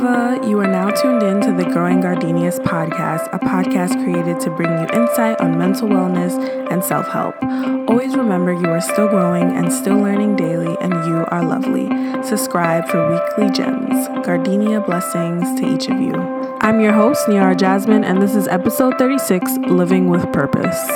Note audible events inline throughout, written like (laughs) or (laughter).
You are now tuned in to the Growing Gardenias podcast, a podcast created to bring you insight on mental wellness and self help. Always remember you are still growing and still learning daily, and you are lovely. Subscribe for weekly gems. Gardenia blessings to each of you. I'm your host, Niara Jasmine, and this is episode 36 Living with Purpose.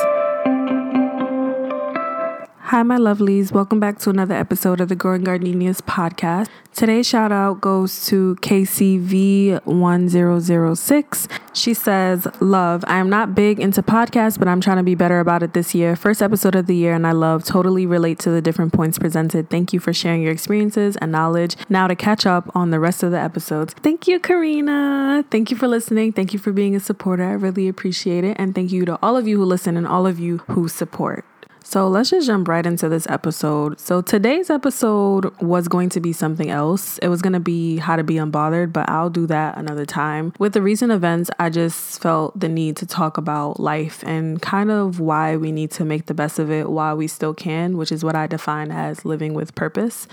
Hi, my lovelies. Welcome back to another episode of the Growing Gardenias podcast. Today's shout out goes to KCV1006. She says, Love, I am not big into podcasts, but I'm trying to be better about it this year. First episode of the year, and I love totally relate to the different points presented. Thank you for sharing your experiences and knowledge. Now to catch up on the rest of the episodes. Thank you, Karina. Thank you for listening. Thank you for being a supporter. I really appreciate it. And thank you to all of you who listen and all of you who support. So let's just jump right into this episode. So today's episode was going to be something else. It was going to be how to be unbothered, but I'll do that another time. With the recent events, I just felt the need to talk about life and kind of why we need to make the best of it while we still can, which is what I define as living with purpose.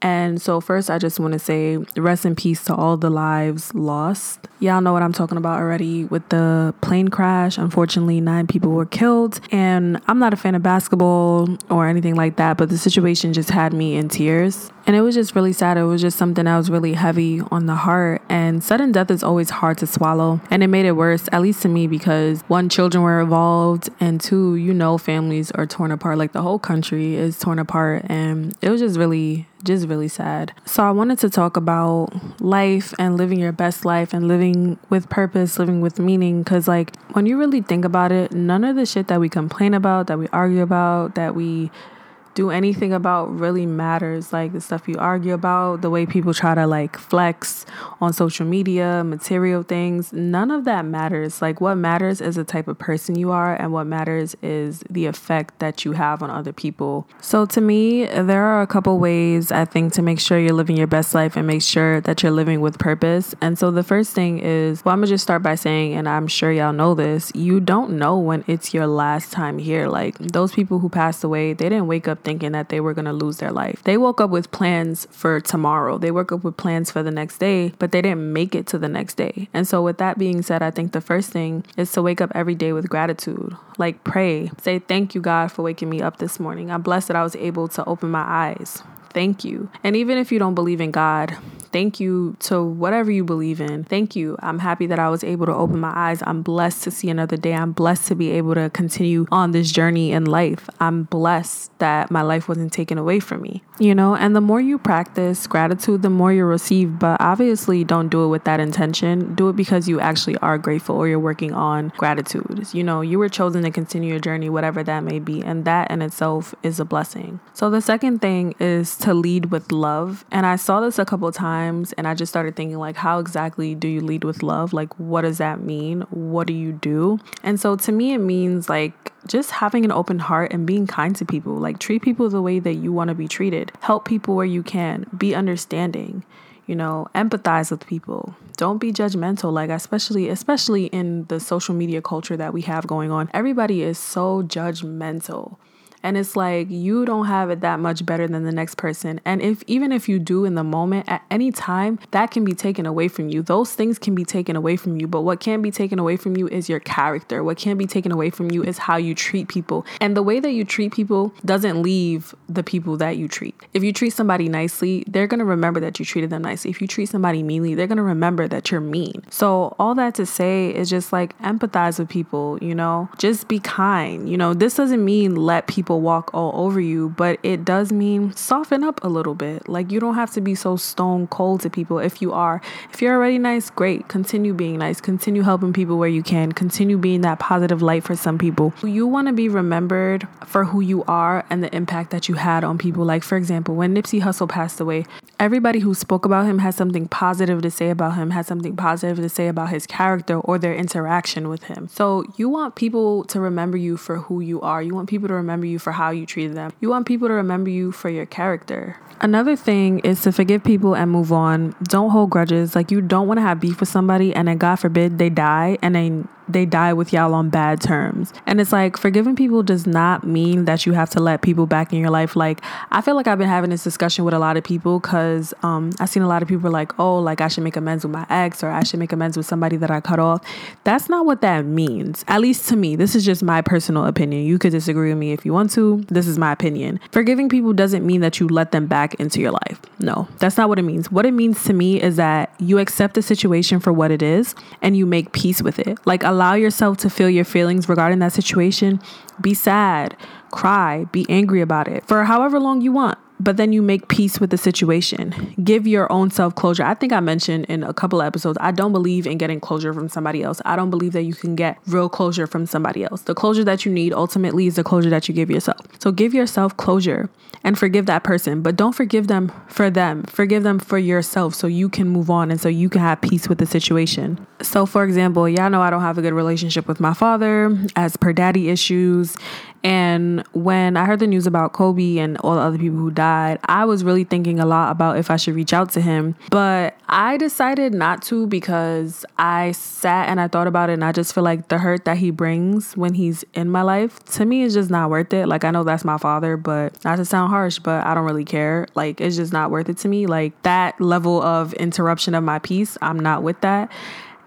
And so, first, I just want to say rest in peace to all the lives lost. Y'all know what I'm talking about already with the plane crash. Unfortunately, nine people were killed. And I'm not a fan of basketball or anything like that, but the situation just had me in tears. And it was just really sad. It was just something that was really heavy on the heart. And sudden death is always hard to swallow. And it made it worse, at least to me, because one, children were involved, and two, you know, families are torn apart. Like the whole country is torn apart. And it was just really just really sad. So I wanted to talk about life and living your best life and living with purpose, living with meaning cuz like when you really think about it, none of the shit that we complain about, that we argue about, that we do anything about really matters. Like the stuff you argue about, the way people try to like flex on social media, material things, none of that matters. Like what matters is the type of person you are, and what matters is the effect that you have on other people. So to me, there are a couple ways I think to make sure you're living your best life and make sure that you're living with purpose. And so the first thing is, well, I'm gonna just start by saying, and I'm sure y'all know this, you don't know when it's your last time here. Like those people who passed away, they didn't wake up thinking that they were going to lose their life. They woke up with plans for tomorrow. They woke up with plans for the next day, but they didn't make it to the next day. And so, with that being said, I think the first thing is to wake up every day with gratitude. Like, pray. Say, Thank you, God, for waking me up this morning. I'm blessed that I was able to open my eyes. Thank you. And even if you don't believe in God, Thank you to whatever you believe in. Thank you. I'm happy that I was able to open my eyes. I'm blessed to see another day. I'm blessed to be able to continue on this journey in life. I'm blessed that my life wasn't taken away from me. You know, and the more you practice gratitude, the more you receive. But obviously, don't do it with that intention. Do it because you actually are grateful or you're working on gratitude. You know, you were chosen to continue your journey, whatever that may be. And that in itself is a blessing. So the second thing is to lead with love. And I saw this a couple times times and I just started thinking like how exactly do you lead with love? Like what does that mean? What do you do? And so to me it means like just having an open heart and being kind to people. Like treat people the way that you want to be treated. Help people where you can. Be understanding. You know, empathize with people. Don't be judgmental like especially especially in the social media culture that we have going on. Everybody is so judgmental and it's like you don't have it that much better than the next person. And if even if you do in the moment at any time that can be taken away from you. Those things can be taken away from you. But what can be taken away from you is your character. What can be taken away from you is how you treat people. And the way that you treat people doesn't leave the people that you treat. If you treat somebody nicely they're going to remember that you treated them nicely if you treat somebody meanly they're going to remember that you're mean. So all that to say is just like empathize with people you know? Just be kind. You know this doesn't mean let people people walk all over you, but it does mean soften up a little bit. Like you don't have to be so stone cold to people if you are. If you're already nice, great. Continue being nice. Continue helping people where you can. Continue being that positive light for some people. You want to be remembered for who you are and the impact that you had on people. Like for example, when Nipsey Hussle passed away, everybody who spoke about him had something positive to say about him, had something positive to say about his character or their interaction with him. So you want people to remember you for who you are. You want people to remember you for how you treated them. You want people to remember you for your character. Another thing is to forgive people and move on. Don't hold grudges. Like you don't want to have beef with somebody and then God forbid they die and then they die with y'all on bad terms. And it's like forgiving people does not mean that you have to let people back in your life. Like I feel like I've been having this discussion with a lot of people because um, I've seen a lot of people like, oh, like I should make amends with my ex or I should make amends with somebody that I cut off. That's not what that means. At least to me, this is just my personal opinion. You could disagree with me if you want to. This is my opinion. Forgiving people doesn't mean that you let them back into your life. No, that's not what it means. What it means to me is that you accept the situation for what it is and you make peace with it. Like allow yourself to feel your feelings regarding that situation. Be sad, cry, be angry about it for however long you want but then you make peace with the situation. Give your own self closure. I think I mentioned in a couple episodes, I don't believe in getting closure from somebody else. I don't believe that you can get real closure from somebody else. The closure that you need ultimately is the closure that you give yourself. So give yourself closure and forgive that person, but don't forgive them for them. Forgive them for yourself so you can move on and so you can have peace with the situation. So, for example, y'all know I don't have a good relationship with my father as per daddy issues. And when I heard the news about Kobe and all the other people who died, I was really thinking a lot about if I should reach out to him. But I decided not to because I sat and I thought about it and I just feel like the hurt that he brings when he's in my life to me is just not worth it. Like I know that's my father, but not to sound harsh, but I don't really care. Like it's just not worth it to me. Like that level of interruption of my peace, I'm not with that.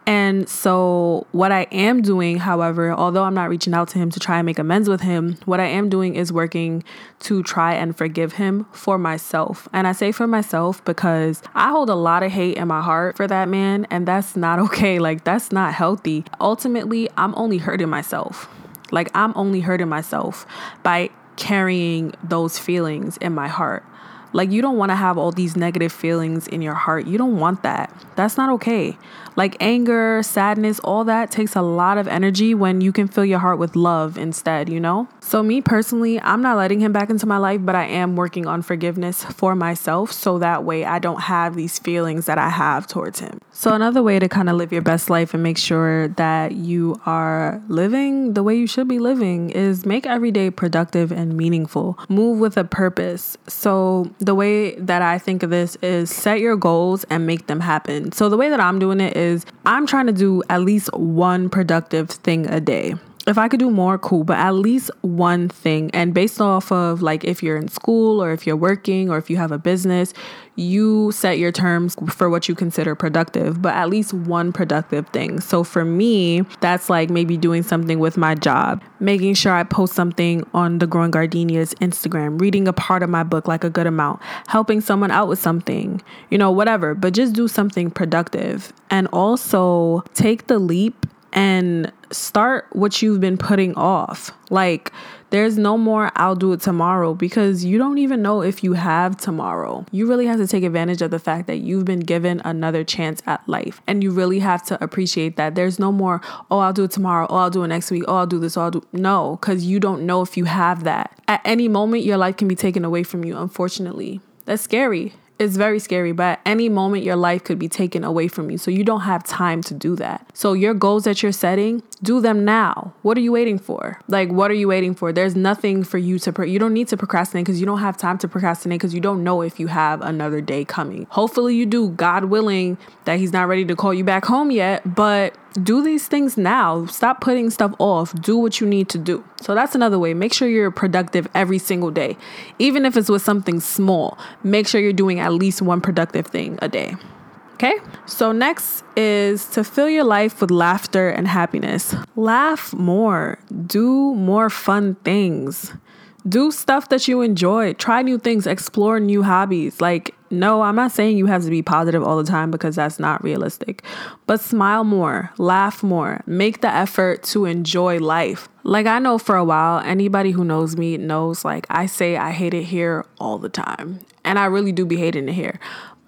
And so, what I am doing, however, although I'm not reaching out to him to try and make amends with him, what I am doing is working to try and forgive him for myself. And I say for myself because I hold a lot of hate in my heart for that man, and that's not (laughs) okay. Like, that's not healthy. Ultimately, I'm only hurting myself. Like, I'm only hurting myself by carrying those feelings in my heart. Like, you don't want to have all these negative feelings in your heart. You don't want that. That's not okay. Like anger, sadness, all that takes a lot of energy when you can fill your heart with love instead, you know? So, me personally, I'm not letting him back into my life, but I am working on forgiveness for myself so that way I don't have these feelings that I have towards him. So, another way to kind of live your best life and make sure that you are living the way you should be living is make every day productive and meaningful. Move with a purpose. So, the way that I think of this is set your goals and make them happen. So, the way that I'm doing it is I'm trying to do at least one productive thing a day. If I could do more, cool, but at least one thing. And based off of like if you're in school or if you're working or if you have a business, you set your terms for what you consider productive, but at least one productive thing. So for me, that's like maybe doing something with my job, making sure I post something on the Growing Gardenias Instagram, reading a part of my book, like a good amount, helping someone out with something, you know, whatever, but just do something productive. And also take the leap and start what you've been putting off. Like, there's no more I'll do it tomorrow because you don't even know if you have tomorrow. You really have to take advantage of the fact that you've been given another chance at life. And you really have to appreciate that. There's no more, oh, I'll do it tomorrow. Oh, I'll do it next week. Oh, I'll do this. Oh, I'll do. No, because you don't know if you have that. At any moment, your life can be taken away from you, unfortunately. That's scary it's very scary, but at any moment your life could be taken away from you. So you don't have time to do that. So your goals that you're setting, do them now. What are you waiting for? Like what are you waiting for? There's nothing for you to pro- you don't need to procrastinate because you don't have time to procrastinate because you don't know if you have another day coming. Hopefully you do, God willing that he's not ready to call you back home yet, but do these things now. Stop putting stuff off. Do what you need to do. So that's another way. Make sure you're productive every single day. Even if it's with something small, make sure you're doing at least one productive thing a day. Okay? So next is to fill your life with laughter and happiness. Laugh more. Do more fun things. Do stuff that you enjoy. Try new things. Explore new hobbies. Like, no, I'm not saying you have to be positive all the time because that's not realistic. But smile more, laugh more, make the effort to enjoy life. Like, I know for a while, anybody who knows me knows, like, I say I hate it here all the time. And I really do be hating it here.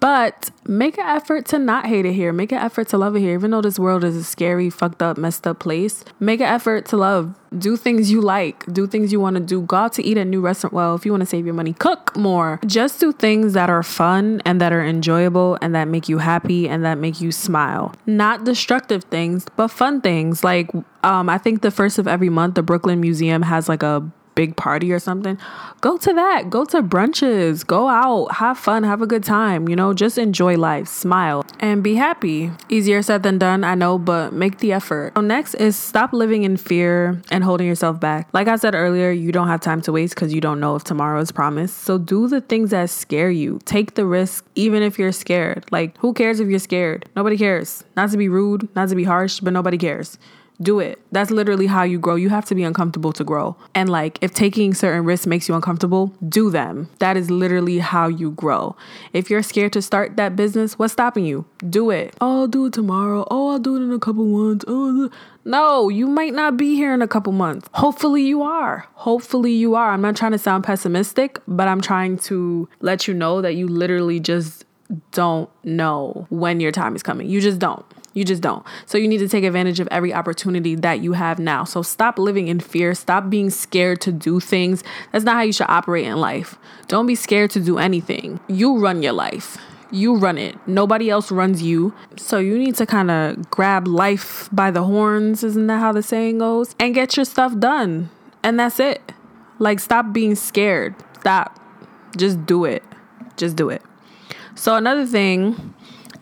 But make an effort to not hate it here. Make an effort to love it here. Even though this world is a scary, fucked up, messed up place, make an effort to love. Do things you like. Do things you want to do. Go out to eat at a new restaurant. Well, if you want to save your money, cook more. Just do things that are fun and that are enjoyable and that make you happy and that make you smile. Not destructive things, but fun things. Like, um, I think the first of every month, the Brooklyn Museum has like a big party or something, go to that. Go to brunches, go out, have fun, have a good time, you know, just enjoy life, smile, and be happy. Easier said than done, I know, but make the effort. So next is stop living in fear and holding yourself back. Like I said earlier, you don't have time to waste because you don't know if tomorrow is promised. So do the things that scare you. Take the risk, even if you're scared. Like, who cares if you're scared? Nobody cares. Not to be rude, not to be harsh, but nobody cares do it. That's literally how you grow. You have to be uncomfortable to grow. And like if taking certain risks makes you uncomfortable, do them. That is literally how you grow. If you're scared to start that business, what's stopping you? Do it. Oh, I'll do it tomorrow. Oh, I'll do it in a couple months. Oh, no, you might not be here in a couple months. Hopefully you are. Hopefully you are. I'm not trying to sound pessimistic, but I'm trying to let you know that you literally just don't know when your time is coming. You just don't. You just don't. So you need to take advantage of every opportunity that you have now. So stop living in fear. Stop being scared to do things. That's not how you should operate in life. Don't be scared to do anything. You run your life. You run it. Nobody else runs you. So you need to kind of grab life by the horns, isn't that how the saying goes? And get your stuff done. And that's it. Like, stop being scared. Stop. Just do it. Just do it. So, another thing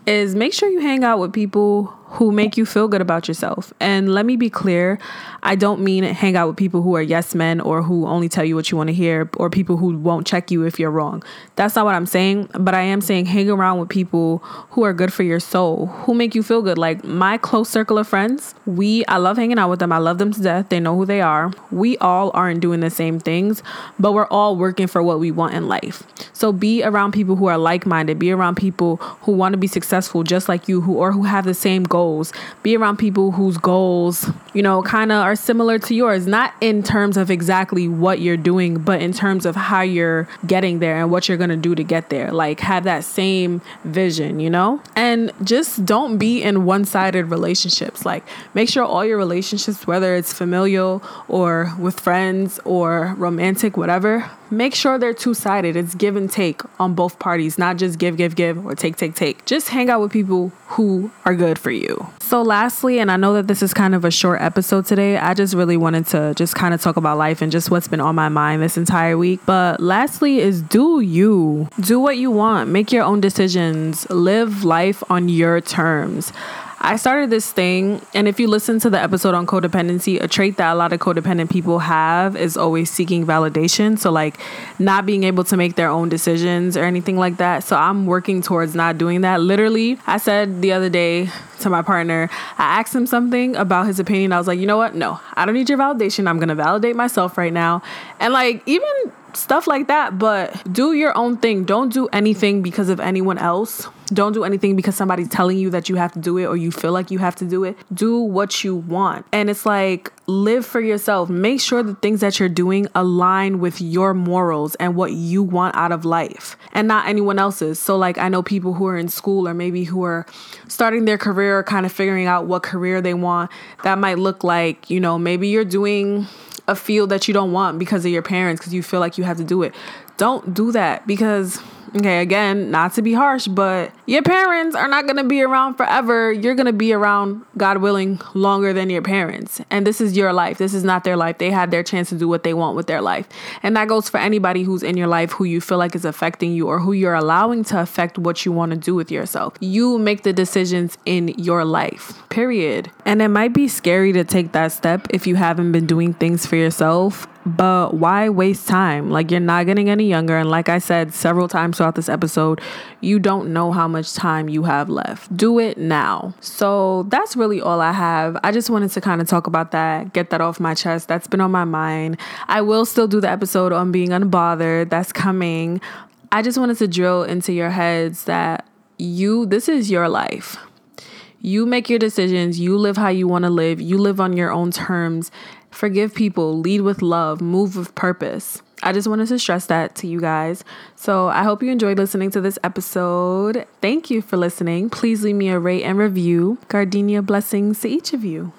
is make sure you hang out with people who make you feel good about yourself. And let me be clear, I don't mean hang out with people who are yes men or who only tell you what you want to hear or people who won't check you if you're wrong. That's not what I'm saying, but I am saying hang around with people who are good for your soul, who make you feel good. Like my close circle of friends, we I love hanging out with them. I love them to death. They know who they are. We all aren't doing the same things, but we're all working for what we want in life. So be around people who are like-minded, be around people who want to be successful just like you who or who have the same goals goals. Be around people whose goals, you know, kind of are similar to yours, not in terms of exactly what you're doing, but in terms of how you're getting there and what you're going to do to get there. Like have that same vision, you know? And just don't be in one-sided relationships. Like make sure all your relationships whether it's familial or with friends or romantic whatever, make sure they're two sided. It's give and take on both parties, not just give, give, give or take, take, take. Just hang out with people who are good for you. So, lastly, and I know that this is kind of a short episode today, I just really wanted to just kind of talk about life and just what's been on my mind this entire week. But lastly, is do you do what you want, make your own decisions, live life on your terms. I started this thing, and if you listen to the episode on codependency, a trait that a lot of codependent people have is always seeking validation. So, like, not being able to make their own decisions or anything like that. So, I'm working towards not doing that. Literally, I said the other day to my partner, I asked him something about his opinion. I was like, you know what? No, I don't need your validation. I'm going to validate myself right now. And, like, even stuff like that. But do your own thing. Don't do anything because of anyone else. Don't do anything because somebody's telling you that you have to do it or you feel like you have to do it. Do what you want. And it's like live for yourself. Make sure the things that you're doing align with your morals and what you want out of life and not anyone else's. So, like, I know people who are in school or maybe who are starting their career kind of figuring out what career they want. That might look like, you know, maybe you're doing a field that you don't want because of your parents because you feel like you have to do it. Don't do that because Okay, again, not to be harsh, but your parents are not going to be around forever. You're going to be around, God willing, longer than your parents. And this is your life. This is not their life. They had their chance to do what they want with their life. And that goes for anybody who's in your life who you feel like is affecting you or who you're allowing to affect what you want to do with yourself. You make the decisions in your life, period. And it might be scary to take that step if you haven't been doing things for yourself but why waste time? Like, you're not getting any younger. And like I said several times throughout this episode, you don't know how much time you have left. Do it now. So that's really all I have. I just wanted to kind of talk about that, get that off my chest. That's been on my mind. I will still do the episode on being unbothered. That's coming. I just wanted to drill into your heads that you, this is your life. You make your decisions, you live how you want to live, you live on your own terms Forgive people, lead with love, move with purpose. I just wanted to stress that to you guys. So I hope you enjoyed listening to this episode. Thank you for listening. Please leave me a rate and review. Gardenia blessings to each of you.